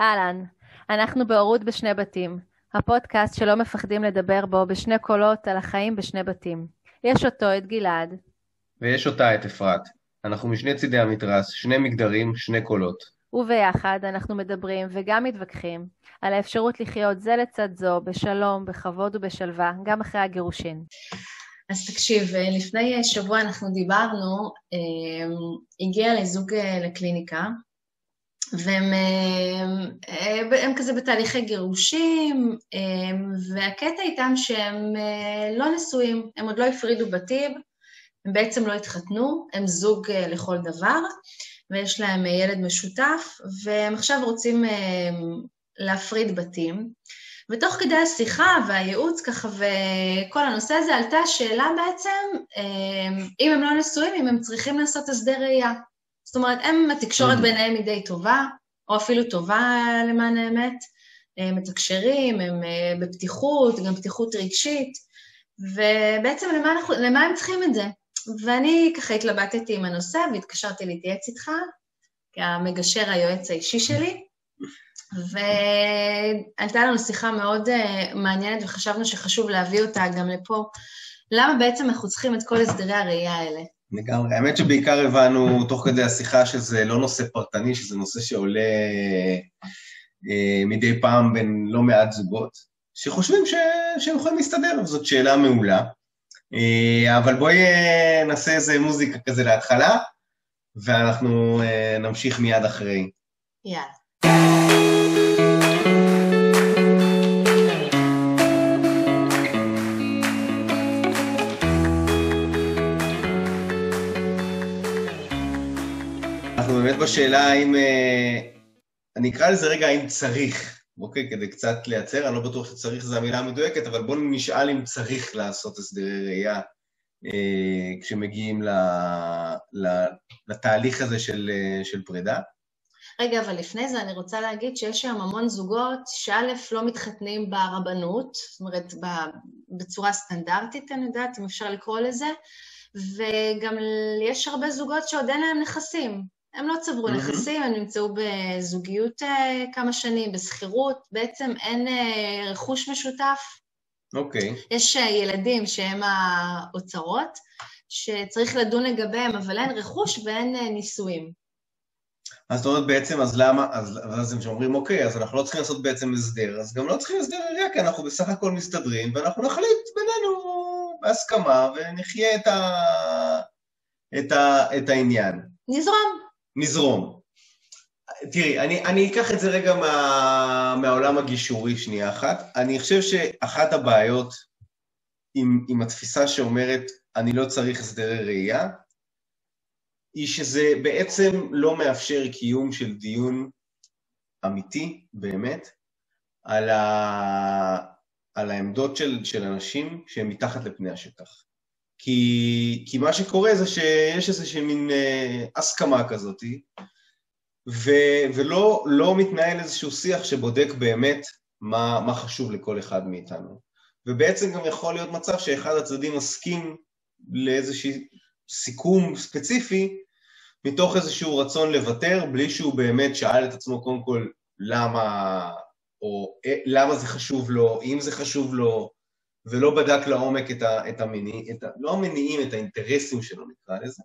אהלן, אנחנו בהורות בשני בתים, הפודקאסט שלא מפחדים לדבר בו בשני קולות על החיים בשני בתים. יש אותו, את גלעד. ויש אותה, את אפרת. אנחנו משני צידי המתרס, שני מגדרים, שני קולות. וביחד אנחנו מדברים וגם מתווכחים על האפשרות לחיות זה לצד זו, בשלום, בכבוד ובשלווה, גם אחרי הגירושין. אז תקשיב, לפני שבוע אנחנו דיברנו, אה, הגיע לזוג אה, לקליניקה, והם הם, אה, הם כזה בתהליכי גירושים, הם, והקטע איתם שהם לא נשואים, הם עוד לא הפרידו בתים, הם בעצם לא התחתנו, הם זוג לכל דבר, ויש להם ילד משותף, והם עכשיו רוצים להפריד בתים. ותוך כדי השיחה והייעוץ ככה וכל הנושא הזה עלתה השאלה בעצם, אם הם לא נשואים, אם הם צריכים לעשות הסדר ראייה. זאת אומרת, הם, התקשורת mm. ביניהם היא די טובה, או אפילו טובה למען האמת, הם מתקשרים, הם אה, בפתיחות, גם פתיחות רגשית, ובעצם למה, אנחנו, למה הם צריכים את זה? ואני ככה התלבטתי עם הנושא והתקשרתי להתייעץ איתך, כמגשר היועץ האישי שלי, והייתה לנו שיחה מאוד uh, מעניינת וחשבנו שחשוב להביא אותה גם לפה. למה בעצם אנחנו צריכים את כל הסדרי הראייה האלה? לגמרי. האמת שבעיקר הבנו תוך כדי השיחה שזה לא נושא פרטני, שזה נושא שעולה אה, מדי פעם בין לא מעט זוגות, שחושבים ש... שהם יכולים להסתדר, וזאת שאלה מעולה. אה, אבל בואי אה, נעשה איזה מוזיקה כזה להתחלה, ואנחנו אה, נמשיך מיד אחרי. יאללה. באמת בשאלה האם, אה, אני אקרא לזה רגע האם צריך, אוקיי? כדי קצת לייצר, אני לא בטוח שצריך זו המילה המדויקת, אבל בואו נשאל אם צריך לעשות הסדרי ראייה אה, כשמגיעים לתהליך הזה של, אה, של פרידה. רגע, אבל לפני זה אני רוצה להגיד שיש שם המון זוגות שא' לא מתחתנים ברבנות, זאת אומרת, בצורה סטנדרטית, אני יודעת, אם אפשר לקרוא לזה, וגם יש הרבה זוגות שעוד אין להם נכסים. הם לא צברו נכסים, הם נמצאו בזוגיות אה, כמה שנים, בשכירות, בעצם אין אה, רכוש משותף. אוקיי. Okay. יש אה, ילדים שהם האוצרות, שצריך לדון לגביהם, אבל אין רכוש ואין נישואים. אז זאת אומרת בעצם, אז למה, אז, אז הם שאומרים, אוקיי, אז אנחנו לא צריכים לעשות בעצם הסדר, אז גם לא צריכים הסדר עירייה, כי אנחנו בסך הכל מסתדרים, ואנחנו נחליט בינינו בהסכמה, ונחיה את, ה, את, ה, את העניין. נזרום. נזרום. תראי, אני, אני אקח את זה רגע מה, מהעולם הגישורי שנייה אחת. אני חושב שאחת הבעיות עם, עם התפיסה שאומרת, אני לא צריך הסדרי ראייה, היא שזה בעצם לא מאפשר קיום של דיון אמיתי, באמת, על, ה, על העמדות של, של אנשים שהם מתחת לפני השטח. כי, כי מה שקורה זה שיש איזושהי מין אה, הסכמה כזאת, ו, ולא לא מתנהל איזשהו שיח שבודק באמת מה, מה חשוב לכל אחד מאיתנו. ובעצם גם יכול להיות מצב שאחד הצדדים מסכים לאיזשהו סיכום ספציפי, מתוך איזשהו רצון לוותר, בלי שהוא באמת שאל את עצמו קודם כל למה, או אה, למה זה חשוב לו, אם זה חשוב לו, ולא בדק לעומק את, ה, את המניע, את ה, לא המניעים, את האינטרסים שלו נקרא לזה.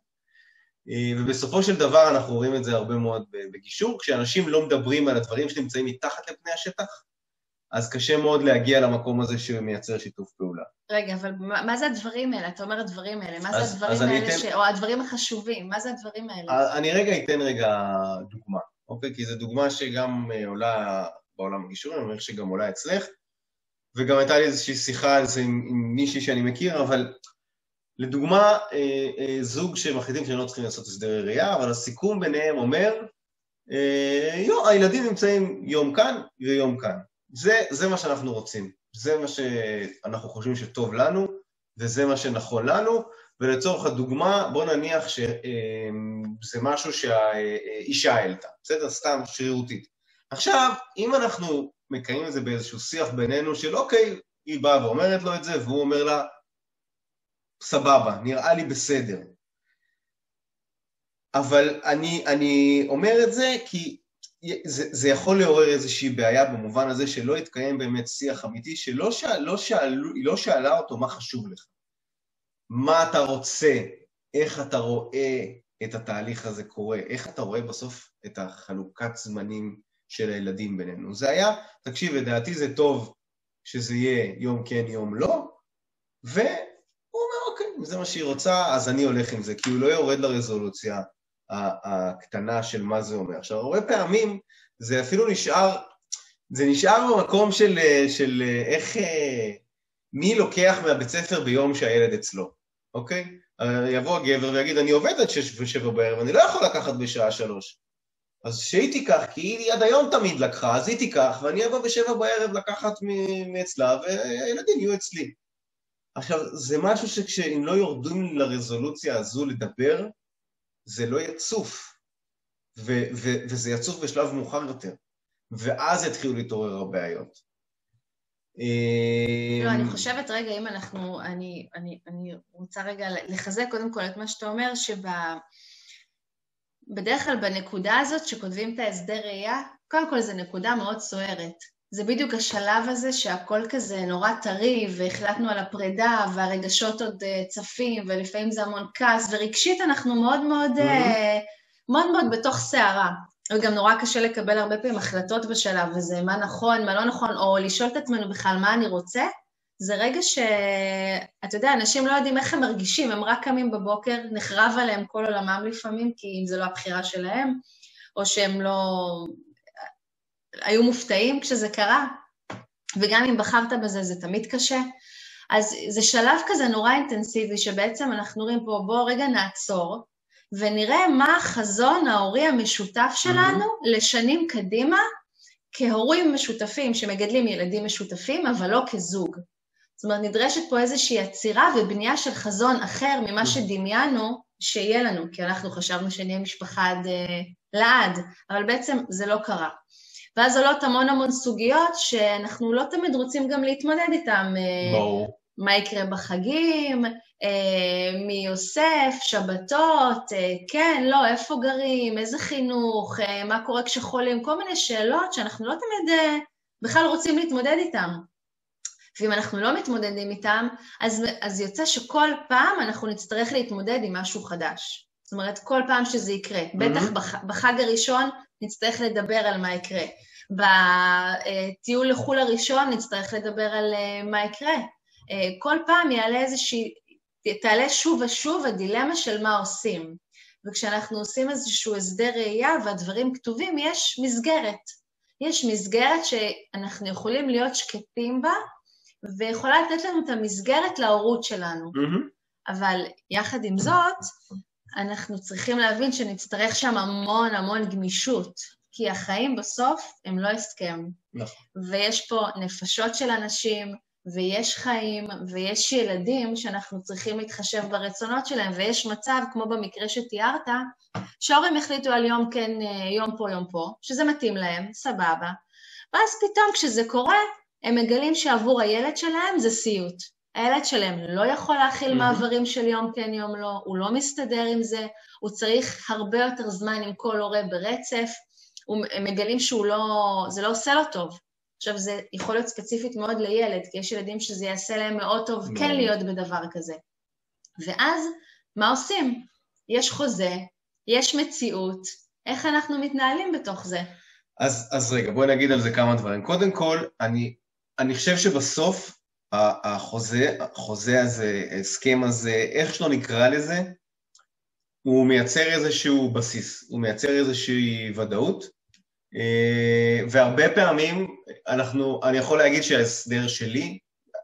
אה, ובסופו של דבר אנחנו רואים את זה הרבה מאוד בגישור, כשאנשים לא מדברים על הדברים שנמצאים מתחת לפני השטח, אז קשה מאוד להגיע למקום הזה שמייצר שיתוף פעולה. רגע, אבל מה, מה זה הדברים האלה? אתה אומר הדברים האלה, מה אז, זה הדברים האלה, אתן... ש... או הדברים החשובים, מה זה הדברים האלה? אני רגע אתן רגע דוגמה, אוקיי? כי זו דוגמה שגם אה, עולה בעולם הגישורים, אני אומר שגם עולה אצלך. וגם הייתה לי איזושהי שיחה על זה עם, עם מישהי שאני מכיר, אבל לדוגמה, אה, אה, זוג שמחליטים שהם לא צריכים לעשות הסדרי ראייה, אבל הסיכום ביניהם אומר, אה, יו, הילדים נמצאים יום כאן ויום כאן. זה, זה מה שאנחנו רוצים, זה מה שאנחנו חושבים שטוב לנו, וזה מה שנכון לנו, ולצורך הדוגמה, בוא נניח שזה אה, משהו שהאישה העלתה, בסדר? סתם שרירותית. עכשיו, אם אנחנו מקיימים את זה באיזשהו שיח בינינו של אוקיי, היא באה ואומרת לו את זה, והוא אומר לה, סבבה, נראה לי בסדר. אבל אני, אני אומר את זה כי זה, זה יכול לעורר איזושהי בעיה במובן הזה שלא יתקיים באמת שיח אמיתי, שלא שאל, לא שאל, לא שאלה אותו מה חשוב לך. מה אתה רוצה, איך אתה רואה את התהליך הזה קורה, איך אתה רואה בסוף את החלוקת זמנים של הילדים בינינו. זה היה, תקשיב, לדעתי זה טוב שזה יהיה יום כן, יום לא, והוא אומר, אוקיי, אם זה מה שהיא רוצה, אז אני הולך עם זה, כי הוא לא יורד לרזולוציה הקטנה של מה זה אומר. עכשיו, הרבה פעמים זה אפילו נשאר, זה נשאר במקום של, של איך, מי לוקח מהבית ספר ביום שהילד אצלו, אוקיי? יבוא הגבר ויגיד, אני עובד עד שש ושבע בערב, אני לא יכול לקחת בשעה שלוש. אז שהיא תיקח, כי היא עד היום תמיד לקחה, אז היא תיקח, ואני אבוא בשבע בערב לקחת מאצלה, והילדים יהיו אצלי. עכשיו, זה משהו שכשאם לא יורדים לרזולוציה הזו לדבר, זה לא יצוף, ו- ו- וזה יצוף בשלב מאוחר יותר, ואז יתחילו להתעורר הבעיות. לא, אני חושבת, רגע, אם אנחנו, אני, אני, אני רוצה רגע לחזק קודם כל את מה שאתה אומר, שבדרך כלל בנקודה הזאת שכותבים את ההסדר ראייה, קודם כל זו נקודה מאוד סוערת. זה בדיוק השלב הזה שהכל כזה נורא טרי, והחלטנו על הפרידה, והרגשות עוד אה, צפים, ולפעמים זה המון כעס, ורגשית אנחנו מאוד מאוד, mm-hmm. מאוד מאוד בתוך סערה. וגם נורא קשה לקבל הרבה פעמים החלטות בשלב הזה, מה נכון, מה לא נכון, או לשאול את עצמנו בכלל מה אני רוצה. זה רגע שאתה יודע, אנשים לא יודעים איך הם מרגישים, הם רק קמים בבוקר, נחרב עליהם כל עולמם לפעמים, כי אם זו לא הבחירה שלהם, או שהם לא... היו מופתעים כשזה קרה, וגם אם בחרת בזה, זה תמיד קשה. אז זה שלב כזה נורא אינטנסיבי, שבעצם אנחנו רואים פה, בואו רגע נעצור, ונראה מה החזון ההורי המשותף שלנו mm-hmm. לשנים קדימה, כהורים משותפים שמגדלים ילדים משותפים, אבל לא כזוג. זאת אומרת, נדרשת פה איזושהי עצירה ובנייה של חזון אחר ממה שדמיינו שיהיה לנו, כי אנחנו חשבנו שנהיה משפחה עד אה, לעד, אבל בעצם זה לא קרה. ואז עולות המון המון סוגיות שאנחנו לא תמיד רוצים גם להתמודד איתן. אה, ברור. מה יקרה בחגים, אה, מי אוסף, שבתות, אה, כן, לא, איפה גרים, איזה חינוך, אה, מה קורה כשחולים, כל מיני שאלות שאנחנו לא תמיד בכלל רוצים להתמודד איתן. ואם אנחנו לא מתמודדים איתן, אז, אז יוצא שכל פעם אנחנו נצטרך להתמודד עם משהו חדש. זאת אומרת, כל פעם שזה יקרה. Mm-hmm. בטח בח, בחג הראשון נצטרך לדבר על מה יקרה. בטיול לחו"ל הראשון נצטרך לדבר על מה יקרה. כל פעם יעלה איזושהי תעלה שוב ושוב הדילמה של מה עושים. וכשאנחנו עושים איזשהו הסדר ראייה והדברים כתובים, יש מסגרת. יש מסגרת שאנחנו יכולים להיות שקטים בה, ויכולה לתת לנו את המסגרת להורות שלנו. Mm-hmm. אבל יחד עם זאת, אנחנו צריכים להבין שנצטרך שם המון המון גמישות, כי החיים בסוף הם לא הסכם. נכון. ויש פה נפשות של אנשים, ויש חיים, ויש ילדים שאנחנו צריכים להתחשב ברצונות שלהם, ויש מצב, כמו במקרה שתיארת, שההורים החליטו על יום כן, יום פה, יום פה, שזה מתאים להם, סבבה, ואז פתאום כשזה קורה, הם מגלים שעבור הילד שלהם זה סיוט. הילד שלהם לא יכול להכיל. מעברים של יום כן, יום לא, הוא לא מסתדר עם זה, הוא צריך הרבה יותר זמן עם כל הורה ברצף, הם מגלים שהוא לא, זה לא עושה לו טוב. עכשיו, זה יכול להיות ספציפית מאוד לילד, כי יש ילדים שזה יעשה להם מאוד טוב. כן להיות בדבר כזה. ואז, מה עושים? יש חוזה, יש מציאות, איך אנחנו מתנהלים בתוך זה? אז, אז רגע, בואי נגיד על זה כמה דברים. קודם כל, אני, אני חושב שבסוף החוזה, החוזה הזה, ההסכם הזה, איך שלא נקרא לזה, הוא מייצר איזשהו בסיס, הוא מייצר איזושהי ודאות, אה, והרבה פעמים אנחנו, אני יכול להגיד שההסדר שלי,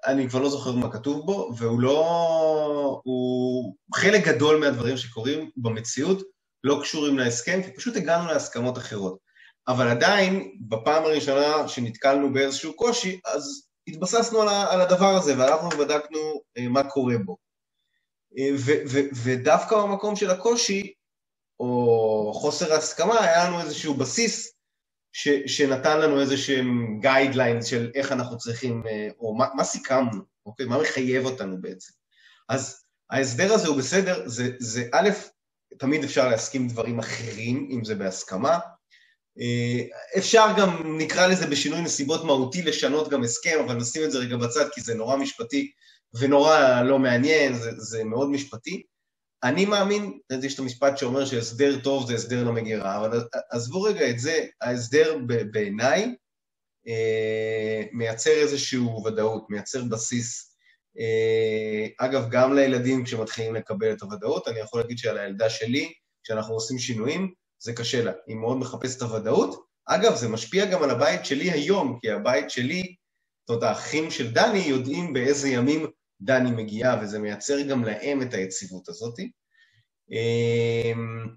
אני כבר לא זוכר מה כתוב בו, והוא לא... הוא... חלק גדול מהדברים שקורים במציאות לא קשורים להסכם, כי פשוט הגענו להסכמות אחרות. אבל עדיין, בפעם הראשונה שנתקלנו באיזשהו קושי, אז התבססנו על הדבר הזה, והלכנו ובדקנו אה, מה קורה בו. אה, ו- ו- ודווקא במקום של הקושי, או חוסר ההסכמה, היה לנו איזשהו בסיס ש, שנתן לנו איזה שהם guidelines של איך אנחנו צריכים, אה, או מה, מה סיכמנו, אוקיי? מה מחייב אותנו בעצם. אז ההסדר הזה הוא בסדר, זה, זה א', תמיד אפשר להסכים דברים אחרים, אם זה בהסכמה, אפשר גם, נקרא לזה בשינוי נסיבות מהותי, לשנות גם הסכם, אבל נשים את זה רגע בצד, כי זה נורא משפטי ונורא לא מעניין, זה, זה מאוד משפטי. אני מאמין, יש את המשפט שאומר שהסדר טוב זה הסדר למגירה, אבל עזבו רגע את זה, ההסדר בעיניי אה, מייצר איזושהי ודאות, מייצר בסיס. אה, אגב, גם לילדים כשמתחילים לקבל את הוודאות, אני יכול להגיד שעל הילדה שלי, כשאנחנו עושים שינויים, זה קשה לה, היא מאוד מחפשת את הוודאות. אגב, זה משפיע גם על הבית שלי היום, כי הבית שלי, זאת אומרת, האחים של דני יודעים באיזה ימים דני מגיעה, וזה מייצר גם להם את היציבות הזאת. אמ,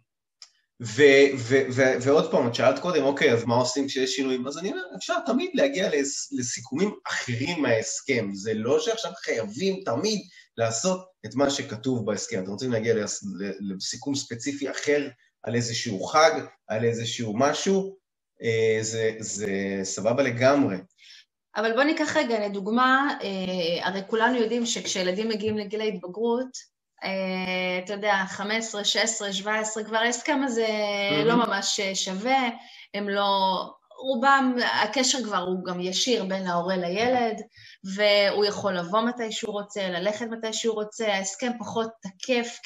ו- ו- ו- ועוד פעם, את שאלת קודם, אוקיי, אז מה עושים כשיש שינויים? אז אני אומר, אפשר תמיד להגיע לס- לסיכומים אחרים מההסכם. זה לא שעכשיו חייבים תמיד לעשות את מה שכתוב בהסכם. אתם רוצים להגיע לס- לסיכום ספציפי אחר על איזשהו חג, על איזשהו משהו, אה, זה, זה סבבה לגמרי. אבל בוא ניקח רגע לדוגמה, אה, הרי כולנו יודעים שכשילדים מגיעים לגיל ההתבגרות, אה, אתה יודע, 15, 16, 17, כבר ההסכם הזה mm-hmm. לא ממש שווה, הם לא... רובם, הקשר כבר הוא גם ישיר בין ההורה לילד, והוא יכול לבוא מתי שהוא רוצה, ללכת מתי שהוא רוצה, ההסכם פחות תקף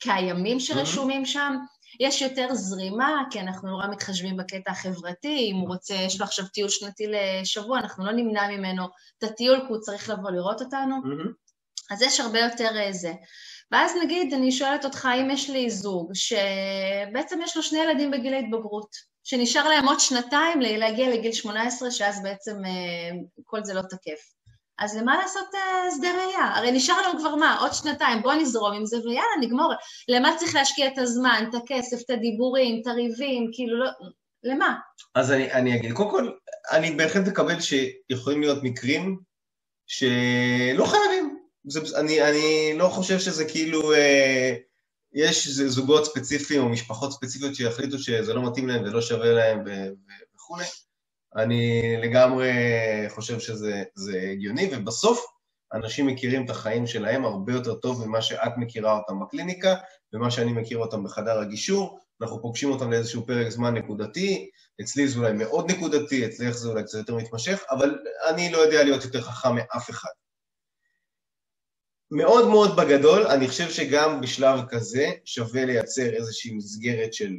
כימים שרשומים שם. יש יותר זרימה, כי אנחנו נורא מתחשבים בקטע החברתי, אם הוא רוצה, יש לו עכשיו טיול שנתי לשבוע, אנחנו לא נמנע ממנו את הטיול, כי הוא צריך לבוא לראות אותנו. Mm-hmm. אז יש הרבה יותר אה, זה. ואז נגיד, אני שואלת אותך, אם יש לי זוג שבעצם יש לו שני ילדים בגיל ההתבגרות, שנשאר להם עוד שנתיים להגיע לגיל 18, שאז בעצם אה, כל זה לא תקף. אז למה לעשות אה, הסדר ראייה? הרי נשאר לנו כבר מה? עוד שנתיים, בוא נזרום עם זה ויאללה, נגמור. למה צריך להשקיע את הזמן, את הכסף, את הדיבורים, את הריבים, כאילו לא... למה? אז אני, אני אגיד, קודם כל, אני בהחלט מקבל שיכולים להיות מקרים שלא חייבים. זה, אני, אני לא חושב שזה כאילו, אה, יש זוגות ספציפיים או משפחות ספציפיות שיחליטו שזה לא מתאים להם ולא שווה להם וכולי. אני לגמרי חושב שזה הגיוני, ובסוף אנשים מכירים את החיים שלהם הרבה יותר טוב ממה שאת מכירה אותם בקליניקה, ומה שאני מכיר אותם בחדר הגישור. אנחנו פוגשים אותם לאיזשהו פרק זמן נקודתי, אצלי זה אולי מאוד נקודתי, אצלך זה אולי קצת יותר מתמשך, אבל אני לא יודע להיות יותר חכם מאף אחד. מאוד מאוד בגדול, אני חושב שגם בשלב כזה שווה לייצר איזושהי מסגרת של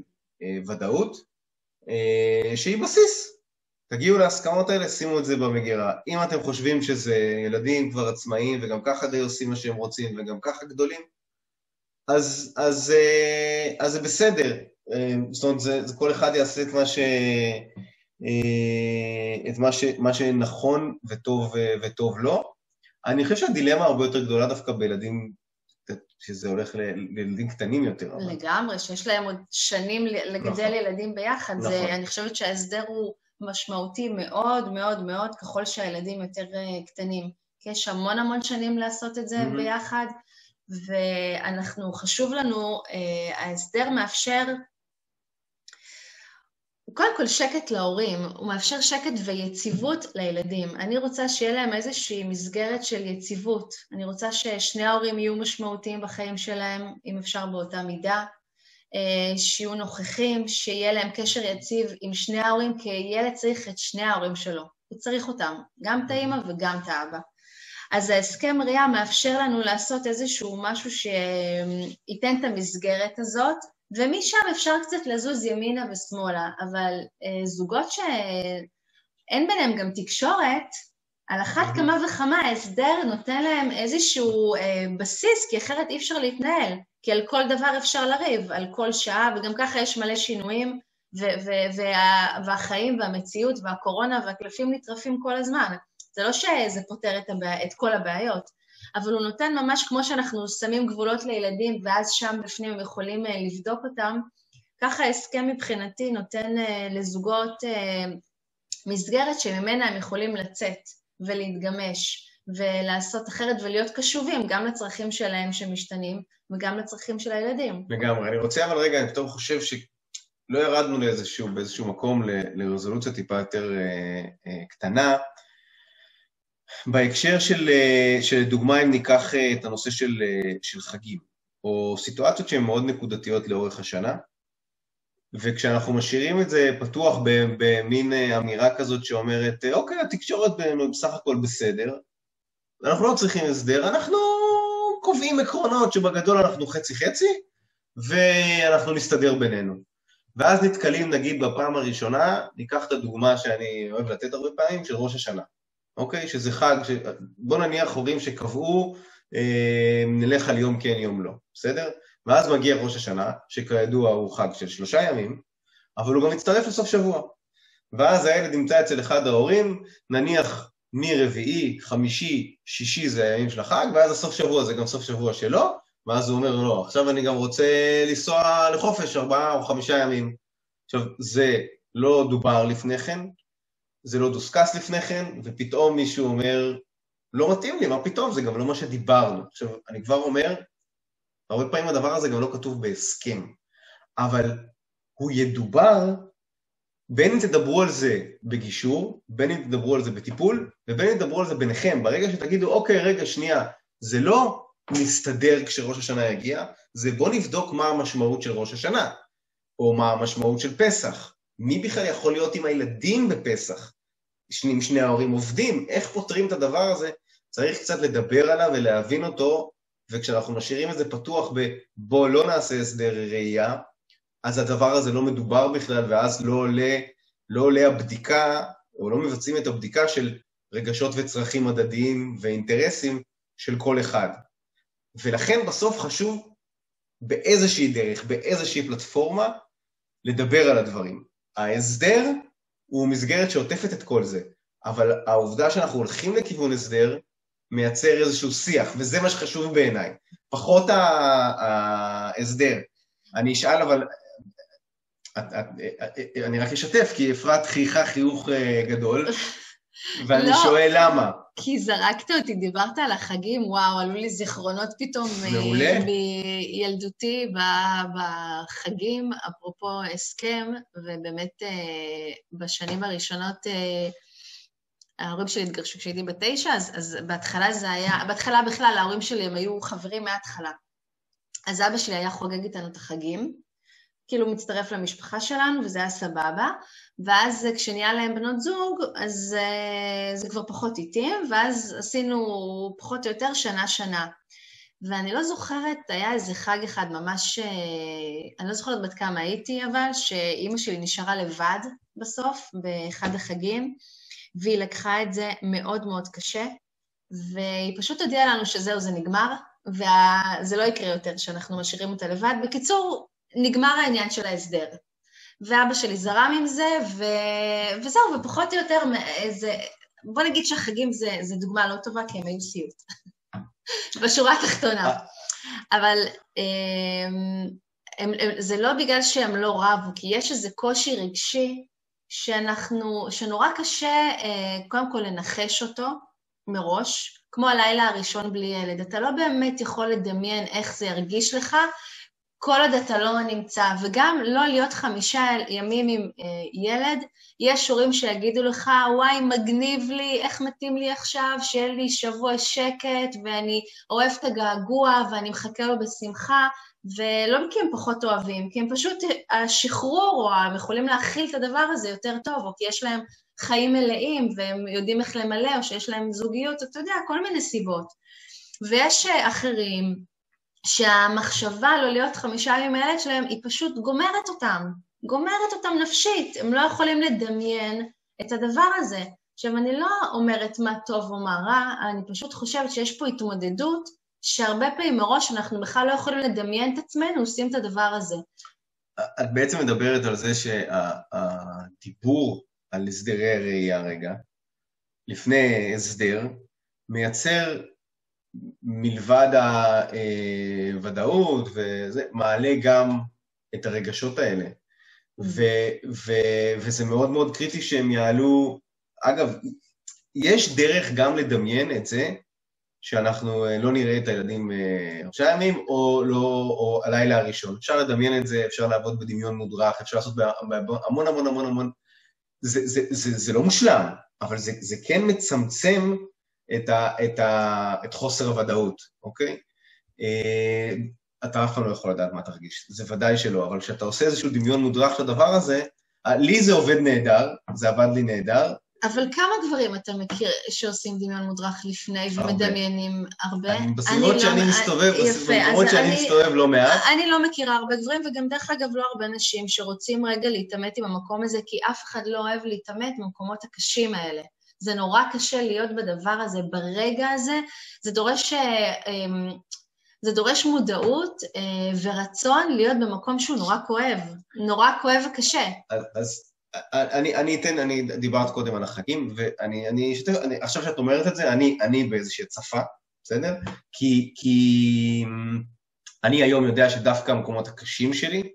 אה, ודאות, אה, שהיא בסיס. תגיעו להסכמות האלה, שימו את זה במגירה. אם אתם חושבים שזה ילדים כבר עצמאיים וגם ככה די עושים מה שהם רוצים וגם ככה גדולים, אז, אז, אה, אז זה בסדר. אה, זאת אומרת, זה, זה כל אחד יעשה את מה, ש, אה, את מה, ש, מה שנכון וטוב, וטוב לו. אני חושב שהדילמה הרבה יותר גדולה דווקא בילדים, שזה הולך לילדים קטנים יותר. לגמרי, שיש להם עוד שנים לגדל נכון. ילדים ביחד. נכון. זה, אני חושבת שההסדר הוא משמעותי מאוד מאוד מאוד ככל שהילדים יותר קטנים. כי יש המון המון שנים לעשות את זה mm-hmm. ביחד, ואנחנו, חשוב לנו, ההסדר מאפשר הוא קודם כל שקט להורים, הוא מאפשר שקט ויציבות לילדים. אני רוצה שיהיה להם איזושהי מסגרת של יציבות. אני רוצה ששני ההורים יהיו משמעותיים בחיים שלהם, אם אפשר באותה מידה, אה, שיהיו נוכחים, שיהיה להם קשר יציב עם שני ההורים, כי ילד צריך את שני ההורים שלו. הוא צריך אותם, גם את האימא וגם את האבא. אז ההסכם ראייה מאפשר לנו לעשות איזשהו משהו שייתן את המסגרת הזאת, ומשם אפשר קצת לזוז ימינה ושמאלה, אבל אה, זוגות שאין ביניהם גם תקשורת, על אחת כמה וכמה ההסדר נותן להם איזשהו אה, בסיס, כי אחרת אי אפשר להתנהל, כי על כל דבר אפשר לריב, על כל שעה, וגם ככה יש מלא שינויים, וה- והחיים והמציאות והקורונה והקלפים נטרפים כל הזמן. זה לא שזה פותר את, הבע... את כל הבעיות, אבל הוא נותן ממש כמו שאנחנו שמים גבולות לילדים ואז שם בפנים הם יכולים אה, לבדוק אותם, ככה ההסכם מבחינתי נותן אה, לזוגות אה, מסגרת שממנה הם יכולים לצאת ולהתגמש ולעשות אחרת ולהיות קשובים גם לצרכים שלהם שמשתנים וגם לצרכים של הילדים. לגמרי. אני רוצה אבל רגע, אני פתאום חושב שלא ירדנו לאיזשהו, באיזשהו מקום לרזולוציה טיפה יותר אה, אה, קטנה, בהקשר של, אה, של דוגמה, אם ניקח אה, את הנושא של, אה, של חגים, או סיטואציות שהן מאוד נקודתיות לאורך השנה, וכשאנחנו משאירים את זה פתוח במין אמירה כזאת שאומרת, אוקיי, התקשורת בסך הכל בסדר, אנחנו לא צריכים הסדר, אנחנו קובעים עקרונות שבגדול אנחנו חצי-חצי, ואנחנו נסתדר בינינו. ואז נתקלים, נגיד, בפעם הראשונה, ניקח את הדוגמה שאני אוהב לתת הרבה פעמים, של ראש השנה, אוקיי? שזה חג, ש... בוא נניח הורים שקבעו, אה, נלך על יום כן, יום לא, בסדר? ואז מגיע ראש השנה, שכידוע הוא חג של שלושה ימים, אבל הוא גם מצטרף לסוף שבוע. ואז הילד נמצא אצל אחד ההורים, נניח מרביעי, חמישי, שישי זה הימים של החג, ואז הסוף שבוע זה גם סוף שבוע שלו, ואז הוא אומר, לא, עכשיו אני גם רוצה לנסוע לחופש ארבעה או חמישה ימים. עכשיו, זה לא דובר לפני כן, זה לא דוסקס לפני כן, ופתאום מישהו אומר, לא מתאים לי, מה פתאום, זה גם לא מה שדיברנו. עכשיו, אני כבר אומר, הרבה פעמים הדבר הזה גם לא כתוב בהסכם, אבל הוא ידובר בין אם תדברו על זה בגישור, בין אם תדברו על זה בטיפול, ובין אם תדברו על זה ביניכם. ברגע שתגידו, אוקיי, רגע, שנייה, זה לא נסתדר כשראש השנה יגיע, זה בוא נבדוק מה המשמעות של ראש השנה, או מה המשמעות של פסח. מי בכלל יכול להיות עם הילדים בפסח? אם שני ההורים עובדים, איך פותרים את הדבר הזה? צריך קצת לדבר עליו ולהבין אותו, וכשאנחנו משאירים את זה פתוח בבוא לא נעשה הסדר ראייה, אז הדבר הזה לא מדובר בכלל, ואז לא עולה, לא עולה הבדיקה, או לא מבצעים את הבדיקה של רגשות וצרכים הדדיים ואינטרסים של כל אחד. ולכן בסוף חשוב באיזושהי דרך, באיזושהי פלטפורמה, לדבר על הדברים. ההסדר הוא מסגרת שעוטפת את כל זה, אבל העובדה שאנחנו הולכים לכיוון הסדר מייצר איזשהו שיח, וזה מה שחשוב בעיניי. פחות ההסדר. אני אשאל, אבל את, את, את, אני רק אשתף, כי אפרת חייכה חיוך אה, גדול, ואני לא, שואל למה. כי זרקת אותי, דיברת על החגים, וואו, עלו לי זיכרונות פתאום אה, מעולה. מילדותי בחגים, אפרופו הסכם, ובאמת אה, בשנים הראשונות ההורים שלי התגרשו כשהייתי בתשע, אז, אז בהתחלה זה היה, בהתחלה בכלל ההורים שלי הם היו חברים מההתחלה. אז אבא שלי היה חוגג איתנו את החגים, כאילו מצטרף למשפחה שלנו, וזה היה סבבה, ואז כשנהיה להם בנות זוג, אז uh, זה כבר פחות איטי, ואז עשינו פחות או יותר שנה-שנה. ואני לא זוכרת, היה איזה חג אחד ממש, uh, אני לא זוכרת בת כמה הייתי, אבל שאימא שלי נשארה לבד בסוף, באחד החגים, והיא לקחה את זה מאוד מאוד קשה, והיא פשוט הודיעה לנו שזהו, זה נגמר, וזה לא יקרה יותר שאנחנו משאירים אותה לבד. בקיצור, נגמר העניין של ההסדר. ואבא שלי זרם עם זה, ו... וזהו, ופחות או יותר, זה... בוא נגיד שהחגים זה, זה דוגמה לא טובה, כי הם היו סיוט. בשורה התחתונה. אבל הם, הם, הם, זה לא בגלל שהם לא רבו, כי יש איזה קושי רגשי שאנחנו, שנורא קשה אה, קודם כל לנחש אותו מראש, כמו הלילה הראשון בלי ילד. אתה לא באמת יכול לדמיין איך זה ירגיש לך כל עוד אתה לא נמצא, וגם לא להיות חמישה ימים עם אה, ילד, יש הורים שיגידו לך, וואי, מגניב לי, איך מתאים לי עכשיו, שיהיה לי שבוע שקט, ואני אוהב את הגעגוע, ואני מחכה לו בשמחה, ולא כי הם פחות אוהבים, כי הם פשוט, השחרור, או הם יכולים להכיל את הדבר הזה יותר טוב, או כי יש להם חיים מלאים, והם יודעים איך למלא, או שיש להם זוגיות, אתה יודע, כל מיני סיבות. ויש אה, אחרים, שהמחשבה לא להיות חמישה ימים עם הילד שלהם, היא פשוט גומרת אותם, גומרת אותם נפשית, הם לא יכולים לדמיין את הדבר הזה. עכשיו, אני לא אומרת מה טוב או מה רע, אני פשוט חושבת שיש פה התמודדות שהרבה פעמים מראש אנחנו בכלל לא יכולים לדמיין את עצמנו עושים את הדבר הזה. את בעצם מדברת על זה שהדיבור על הסדרי הראייה רגע, לפני הסדר, מייצר מלבד הוודאות וזה, מעלה גם את הרגשות האלה. ו, ו, וזה מאוד מאוד קריטי שהם יעלו, אגב, יש דרך גם לדמיין את זה, שאנחנו לא נראה את הילדים שלושה ימים, או, לא, או הלילה הראשון. אפשר לדמיין את זה, אפשר לעבוד בדמיון מודרך, אפשר לעשות המון המון המון המון... זה, זה, זה, זה לא מושלם, אבל זה, זה כן מצמצם את, ה, את, ה, את חוסר הוודאות, אוקיי? אה, אתה אף פעם לא יכול לדעת מה תרגיש, זה ודאי שלא, אבל כשאתה עושה איזשהו דמיון מודרך של הדבר הזה, לי זה עובד נהדר, זה עבד לי נהדר, אבל כמה דברים אתה מכיר שעושים דמיון מודרך לפני ומדמיינים הרבה? אני בסביבות שאני לא, מסתובב, במקומות שאני מסתובב לא מעט. אני לא מכירה הרבה דברים, וגם דרך אגב לא הרבה נשים שרוצים רגע להתעמת עם המקום הזה, כי אף אחד לא אוהב להתעמת במקומות הקשים האלה. זה נורא קשה להיות בדבר הזה, ברגע הזה. זה דורש, אה, אמ, זה דורש מודעות אה, ורצון להיות במקום שהוא נורא כואב, נורא כואב וקשה. אז, אז אני, אני אתן, אני דיברת קודם על החגים, ואני אני, שתף, אני, עכשיו שאת אומרת את זה, אני, אני באיזושהי הצפה, בסדר? כי, כי אני היום יודע שדווקא המקומות הקשים שלי,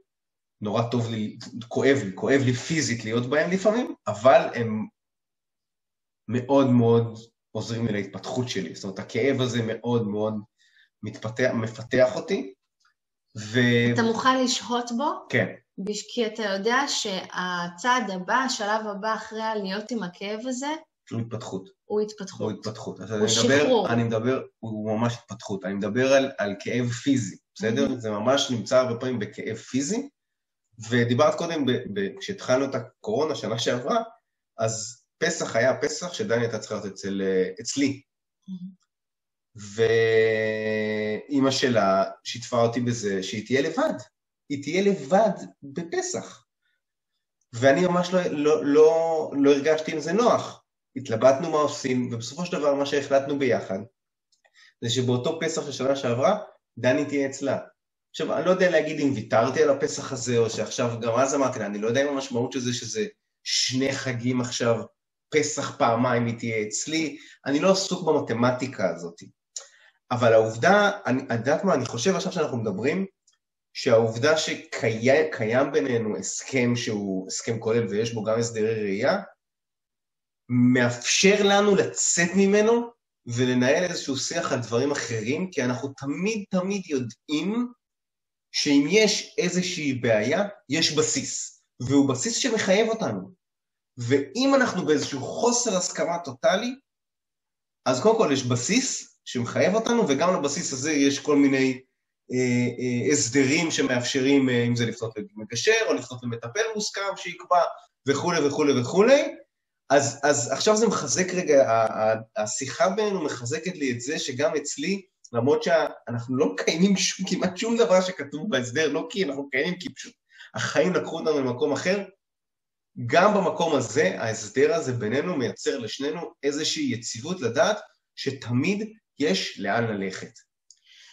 נורא טוב לי, כואב לי, כואב לי פיזית להיות בהם לפעמים, אבל הם מאוד מאוד עוזרים לי להתפתחות שלי. זאת אומרת, הכאב הזה מאוד מאוד מתפתח, מפתח אותי. ו... אתה מוכן לשהות בו? כן. כי אתה יודע שהצעד הבא, השלב הבא אחרי להיות עם הכאב הזה, הוא התפתחות. הוא התפתחות. הוא התפתחות. הוא אני שחרור. מדבר, אני מדבר, הוא ממש התפתחות. אני מדבר על, על כאב פיזי, בסדר? Mm-hmm. זה ממש נמצא הרבה פעמים בכאב פיזי. ודיברת קודם, כשהתחלנו את הקורונה, שנה שעברה, אז פסח היה פסח שדני הייתה צריכה להיות אצל, אצלי. Mm-hmm. ואימא שלה שיתפה אותי בזה שהיא תהיה לבד. היא תהיה לבד בפסח. ואני ממש לא, לא, לא, לא הרגשתי עם זה נוח. התלבטנו מה עושים, ובסופו של דבר מה שהחלטנו ביחד, זה שבאותו פסח של שנה שעברה, דני תהיה אצלה. עכשיו, אני לא יודע להגיד אם ויתרתי על הפסח הזה, או שעכשיו, גם אז אמרתי לה, אני לא יודע אם המשמעות של זה שזה שני חגים עכשיו, פסח פעמיים היא תהיה אצלי, אני לא עסוק במתמטיקה הזאת. אבל העובדה, אני יודעת מה, אני חושב עכשיו שאנחנו מדברים, שהעובדה שקיים בינינו הסכם שהוא הסכם כולל ויש בו גם הסדרי ראייה, מאפשר לנו לצאת ממנו ולנהל איזשהו שיח על דברים אחרים, כי אנחנו תמיד תמיד יודעים שאם יש איזושהי בעיה, יש בסיס, והוא בסיס שמחייב אותנו. ואם אנחנו באיזשהו חוסר הסכמה טוטאלי, אז קודם כל יש בסיס שמחייב אותנו, וגם לבסיס הזה יש כל מיני אה, אה, הסדרים שמאפשרים, אה, אם זה לפנות למגשר או לפנות למטפל מוסכם שיקבע וכולי וכולי וכולי. אז, אז עכשיו זה מחזק רגע, השיחה בינינו מחזקת לי את זה שגם אצלי, למרות שאנחנו לא מקיימים שום, כמעט שום דבר שכתוב בהסדר, לא כי אנחנו מקיימים, כי פשוט החיים לקחו אותנו למקום אחר, גם במקום הזה, ההסדר הזה בינינו מייצר לשנינו איזושהי יציבות לדעת שתמיד יש לאן ללכת.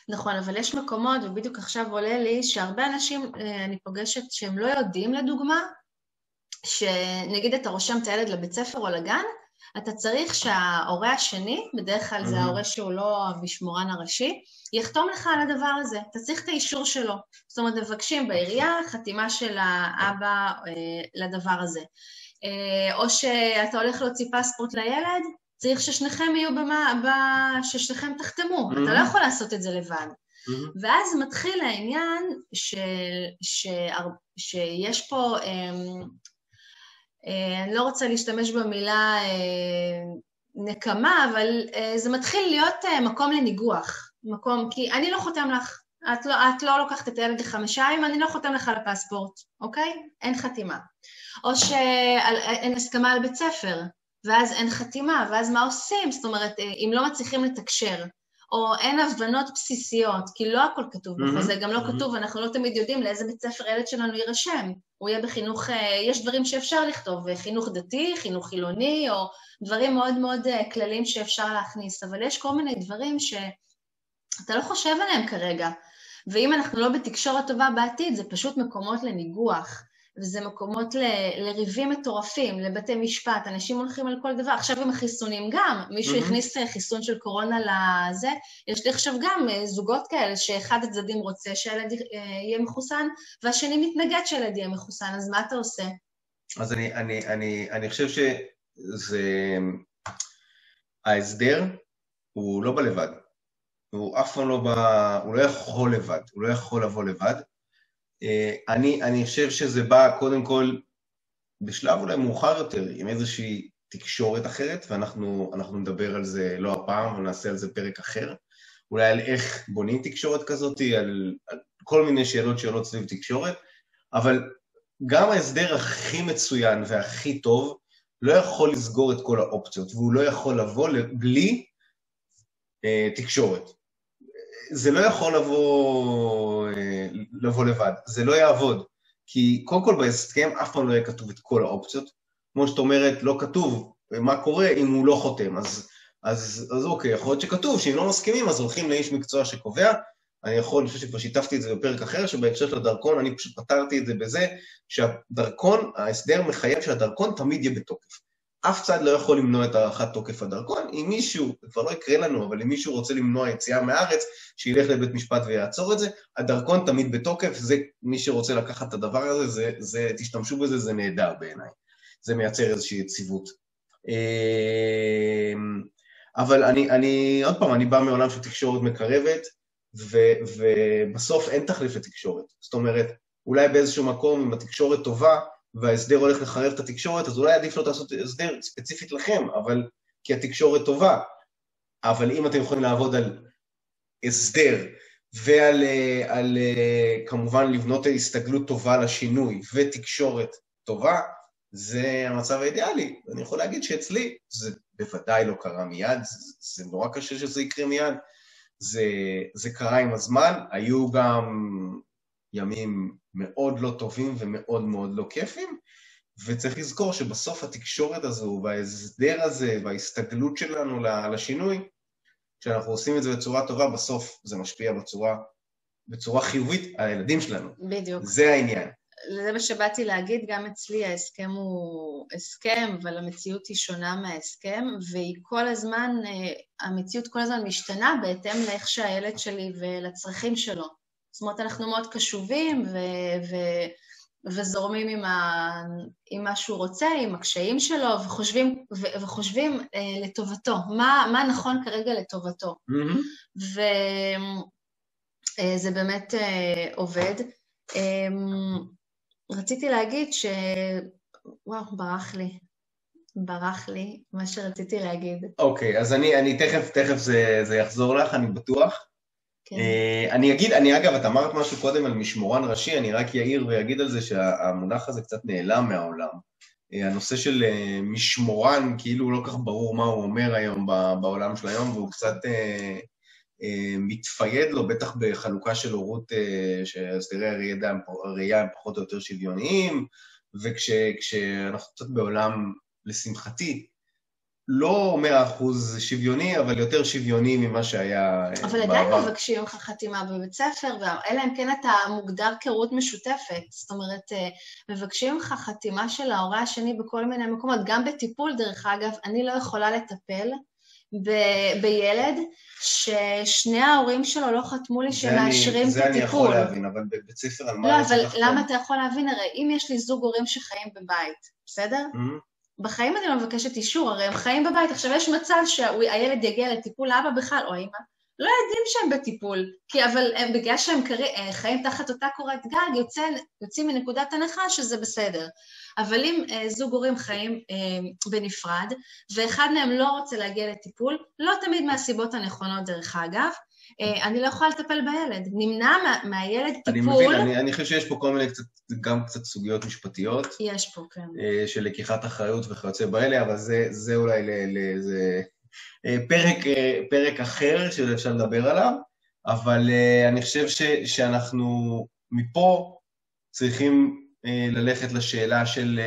נכון, אבל יש מקומות, ובדיוק עכשיו עולה לי, שהרבה אנשים, אה, אני פוגשת, שהם לא יודעים, לדוגמה, שנגיד אתה רושם את הילד לבית ספר או לגן, אתה צריך שההורה השני, בדרך כלל זה ההורה שהוא לא המשמורן הראשי, יחתום לך על הדבר הזה. אתה צריך את האישור שלו. זאת אומרת, מבקשים בעירייה חתימה של האבא אה, לדבר הזה. אה, או שאתה הולך להוציא פספורט לילד, צריך ששניכם יהיו במה, ב... ששניכם תחתמו, mm-hmm. אתה לא יכול לעשות את זה לבד. Mm-hmm. ואז מתחיל העניין ש... ש... שיש פה, אמ, אני לא רוצה להשתמש במילה אה, נקמה, אבל אה, זה מתחיל להיות מקום לניגוח, מקום, כי אני לא חותם לך, את לא, את לא לוקחת את הילד לחמישה ימים, אני לא חותם לך על הפספורט, אוקיי? אין חתימה. או שאין הסכמה על בית ספר, ואז אין חתימה, ואז מה עושים? זאת אומרת, אה, אם לא מצליחים לתקשר, או אין הבנות בסיסיות, כי לא הכל כתוב mm-hmm. בחוזה, גם לא mm-hmm. כתוב, אנחנו לא תמיד יודעים לאיזה בית ספר הילד שלנו יירשם. הוא יהיה בחינוך, אה, יש דברים שאפשר לכתוב, אה, חינוך דתי, חינוך חילוני, או דברים מאוד מאוד כלליים שאפשר להכניס, אבל יש כל מיני דברים שאתה לא חושב עליהם כרגע. ואם אנחנו לא בתקשורת טובה בעתיד, זה פשוט מקומות לניגוח. וזה מקומות ל, לריבים מטורפים, לבתי משפט, אנשים הולכים על כל דבר. עכשיו עם החיסונים גם, מישהו mm-hmm. הכניס אה, חיסון של קורונה לזה, יש לי עכשיו גם אה, זוגות כאלה שאחד הצדדים רוצה שהילד אה, יהיה מחוסן, והשני מתנגד שהילד יהיה מחוסן, אז מה אתה עושה? אז אני, אני, אני, אני חושב שזה... ההסדר הוא לא בא לבד. הוא אף פעם לא בא, הוא לא יכול לבד, הוא לא יכול לבוא לבד. אה, אני, אני חושב שזה בא קודם כל בשלב אולי מאוחר יותר, עם איזושהי תקשורת אחרת, ואנחנו נדבר על זה לא הפעם, אבל נעשה על זה פרק אחר. אולי על איך בונים תקשורת כזאת, על, על כל מיני שאלות שעולות סביב תקשורת, אבל גם ההסדר הכי מצוין והכי טוב לא יכול לסגור את כל האופציות, והוא לא יכול לבוא בלי אה, תקשורת. זה לא יכול לבוא, אה, לבוא לבד, זה לא יעבוד. כי קודם כל בהסכם אף פעם לא יהיה כתוב את כל האופציות. כמו שאת אומרת, לא כתוב מה קורה אם הוא לא חותם. אז, אז, אז אוקיי, יכול להיות שכתוב שאם לא מסכימים אז הולכים לאיש מקצוע שקובע. אני יכול, אני חושב שכבר שיתפתי את זה בפרק אחר, שבהקשר של הדרכון אני פשוט פתרתי את זה בזה שהדרכון, ההסדר מחייב שהדרכון תמיד יהיה בתוקף. אף צד לא יכול למנוע את הארכת תוקף הדרכון. אם מישהו, זה כבר לא יקרה לנו, אבל אם מישהו רוצה למנוע יציאה מהארץ, שילך לבית משפט ויעצור את זה. הדרכון תמיד בתוקף, זה, מי שרוצה לקחת את הדבר הזה, זה, זה, תשתמשו בזה, זה נהדר בעיניי. זה מייצר איזושהי יציבות. אמ, אבל אני, אני, עוד פעם, אני בא מעולם של תקשורת מקרבת, ו, ובסוף אין תחליף לתקשורת. זאת אומרת, אולי באיזשהו מקום, אם התקשורת טובה, וההסדר הולך לחרב את התקשורת, אז אולי עדיף לא לעשות הסדר ספציפית לכם, אבל כי התקשורת טובה. אבל אם אתם יכולים לעבוד על הסדר ועל על, כמובן לבנות הסתגלות טובה לשינוי ותקשורת טובה, זה המצב האידיאלי. אני יכול להגיד שאצלי זה בוודאי לא קרה מיד, זה, זה נורא קשה שזה יקרה מיד. זה, זה קרה עם הזמן, היו גם ימים מאוד לא טובים ומאוד מאוד לא כיפים, וצריך לזכור שבסוף התקשורת הזו וההסדר הזה וההסתגלות שלנו לשינוי, כשאנחנו עושים את זה בצורה טובה, בסוף זה משפיע בצורה, בצורה חיובית על הילדים שלנו. בדיוק. זה העניין. זה מה שבאתי להגיד, גם אצלי ההסכם הוא הסכם, אבל המציאות היא שונה מההסכם, והיא כל הזמן, אה, המציאות כל הזמן משתנה בהתאם לאיך שהילד שלי ולצרכים שלו. זאת אומרת, אנחנו מאוד קשובים ו- ו- וזורמים עם, ה- עם מה שהוא רוצה, עם הקשיים שלו, וחושבים, ו- וחושבים אה, לטובתו, מה, מה נכון כרגע לטובתו. Mm-hmm. וזה אה, באמת אה, עובד. אה, רציתי להגיד ש... וואו, ברח לי. ברח לי מה שרציתי להגיד. אוקיי, okay, אז אני, אני תכף, תכף זה, זה יחזור לך, אני בטוח. כן. Uh, אני אגיד, אני אגב, את אמרת משהו קודם על משמורן ראשי, אני רק אעיר ואגיד על זה שהמונח הזה קצת נעלם מהעולם. Uh, הנושא של uh, משמורן, כאילו לא כך ברור מה הוא אומר היום בעולם של היום, והוא קצת מתפייד לו, בטח בחלוקה של הורות, שהסדרי הראייה הם פחות או יותר שוויוניים, וכשאנחנו קצת בעולם, לשמחתי, לא מאה אחוז שוויוני, אבל יותר שוויוני ממה שהיה בעבר. אבל עדיין מבקשים לך חתימה בבית ספר, אלא אם כן אתה מוגדר כרות משותפת. זאת אומרת, אה, מבקשים לך חתימה של ההורה השני בכל מיני מקומות. גם בטיפול, דרך אגב, אני לא יכולה לטפל ב- בילד ששני ההורים שלו לא חתמו לי שמאשרים את הטיפול. זה אני יכול להבין, אבל בבית ספר על מה... לא, אבל למה אתה יכול להבין? הרי אם יש לי זוג הורים שחיים בבית, בסדר? Mm-hmm. בחיים אני לא מבקשת אישור, הרי הם חיים בבית. עכשיו, יש מצב שהילד יגיע לטיפול אבא בכלל, או אמא, לא יודעים שהם בטיפול, כי אבל הם, בגלל שהם קרי, אה, חיים תחת אותה קורת גג, יוצא, יוצאים מנקודת הנחה שזה בסדר. אבל אם אה, זוג הורים חיים אה, בנפרד, ואחד מהם לא רוצה להגיע לטיפול, לא תמיד מהסיבות הנכונות דרך אגב, אה, אני לא יכולה לטפל בילד. נמנע מה, מהילד טיפול... אני מבין, אני, אני חושב שיש פה כל מיני קצת, גם קצת סוגיות משפטיות. יש פה, כן. אה, של לקיחת אחריות וכיוצא באלה, אבל זה, זה אולי לאיזה אה, פרק, פרק אחר שאפשר לדבר עליו, אבל אני חושב ש, שאנחנו מפה צריכים ללכת לשאלה של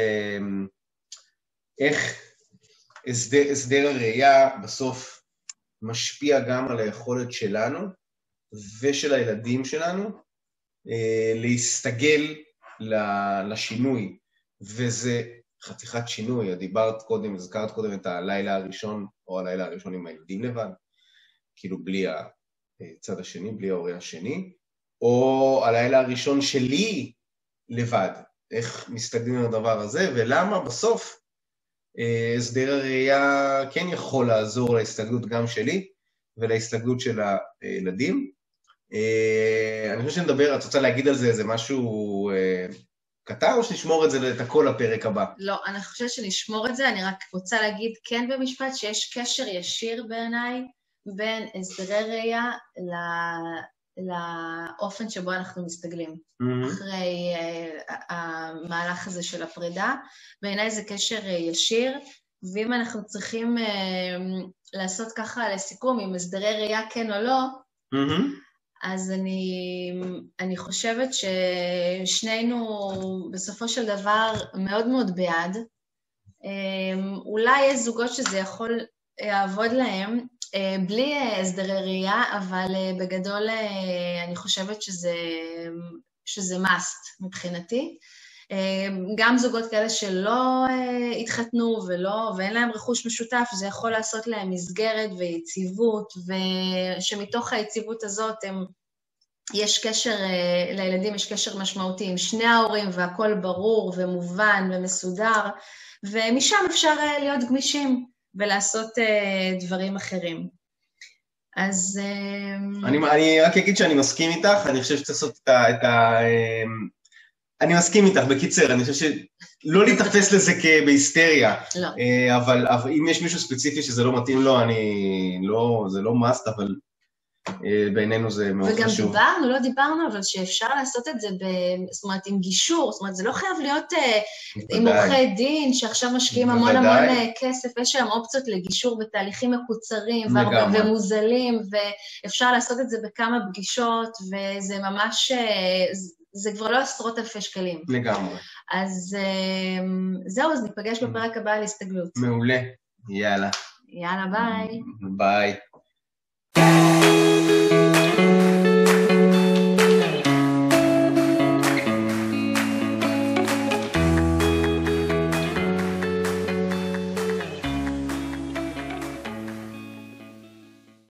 איך הסדר, הסדר הראייה בסוף משפיע גם על היכולת שלנו ושל הילדים שלנו אה, להסתגל לשינוי, וזה חתיכת שינוי. דיברת קודם, הזכרת קודם את הלילה הראשון, או הלילה הראשון עם הילדים לבד, כאילו בלי הצד השני, בלי ההורה השני, או הלילה הראשון שלי לבד, איך מסתגלים על הדבר הזה, ולמה בסוף הסדר הראייה כן יכול לעזור להסתגלות גם שלי ולהסתגלות של הילדים. אה, אני חושב שנדבר, את רוצה להגיד על זה איזה משהו אה, קטן, או שנשמור את זה את הכל לפרק הבא? לא, אני חושבת שנשמור את זה, אני רק רוצה להגיד כן במשפט שיש קשר ישיר בעיניי בין הסדרי ראייה לאופן שבו אנחנו מסתגלים mm-hmm. אחרי uh, המהלך הזה של הפרידה. בעיניי זה קשר uh, ישיר, ואם אנחנו צריכים uh, לעשות ככה לסיכום, אם הסדרי ראייה כן או לא, mm-hmm. אז אני, אני חושבת ששנינו בסופו של דבר מאוד מאוד בעד. אולי יש זוגות שזה יכול לעבוד להם, בלי אה, הסדרי ראייה, אבל אה, בגדול אני חושבת שזה, שזה must מבחינתי. גם זוגות כאלה שלא התחתנו ולא, ואין להם רכוש משותף, זה יכול לעשות להם מסגרת ויציבות, ושמתוך היציבות הזאת הם, יש קשר, לילדים יש קשר משמעותי עם שני ההורים והכול ברור ומובן ומסודר, ומשם אפשר להיות גמישים. ולעשות uh, דברים אחרים. אז... Uh... אני, אני רק אגיד שאני מסכים איתך, אני חושב שצריך לעשות את ה... את ה uh, אני מסכים איתך, בקיצר, אני חושב שלא להיתפס לזה כבהיסטריה. לא. אבל, אבל אם יש מישהו ספציפי שזה לא מתאים לו, אני לא, זה לא must, אבל בעינינו זה מאוד וגם חשוב. וגם דיברנו, לא דיברנו, אבל שאפשר לעשות את זה, ב, זאת אומרת, עם גישור, זאת אומרת, זה לא חייב להיות uh, עם עורכי דין, שעכשיו משקיעים המון המון uh, כסף, יש היום אופציות לגישור בתהליכים מקוצרים והרבה, ומוזלים, ואפשר לעשות את זה בכמה פגישות, וזה ממש, זה כבר לא עשרות אלפי שקלים. לגמרי. אז זהו, אז ניפגש בפרק הבא על הסתגלות. מעולה, יאללה. יאללה, ביי. ביי. Thank you.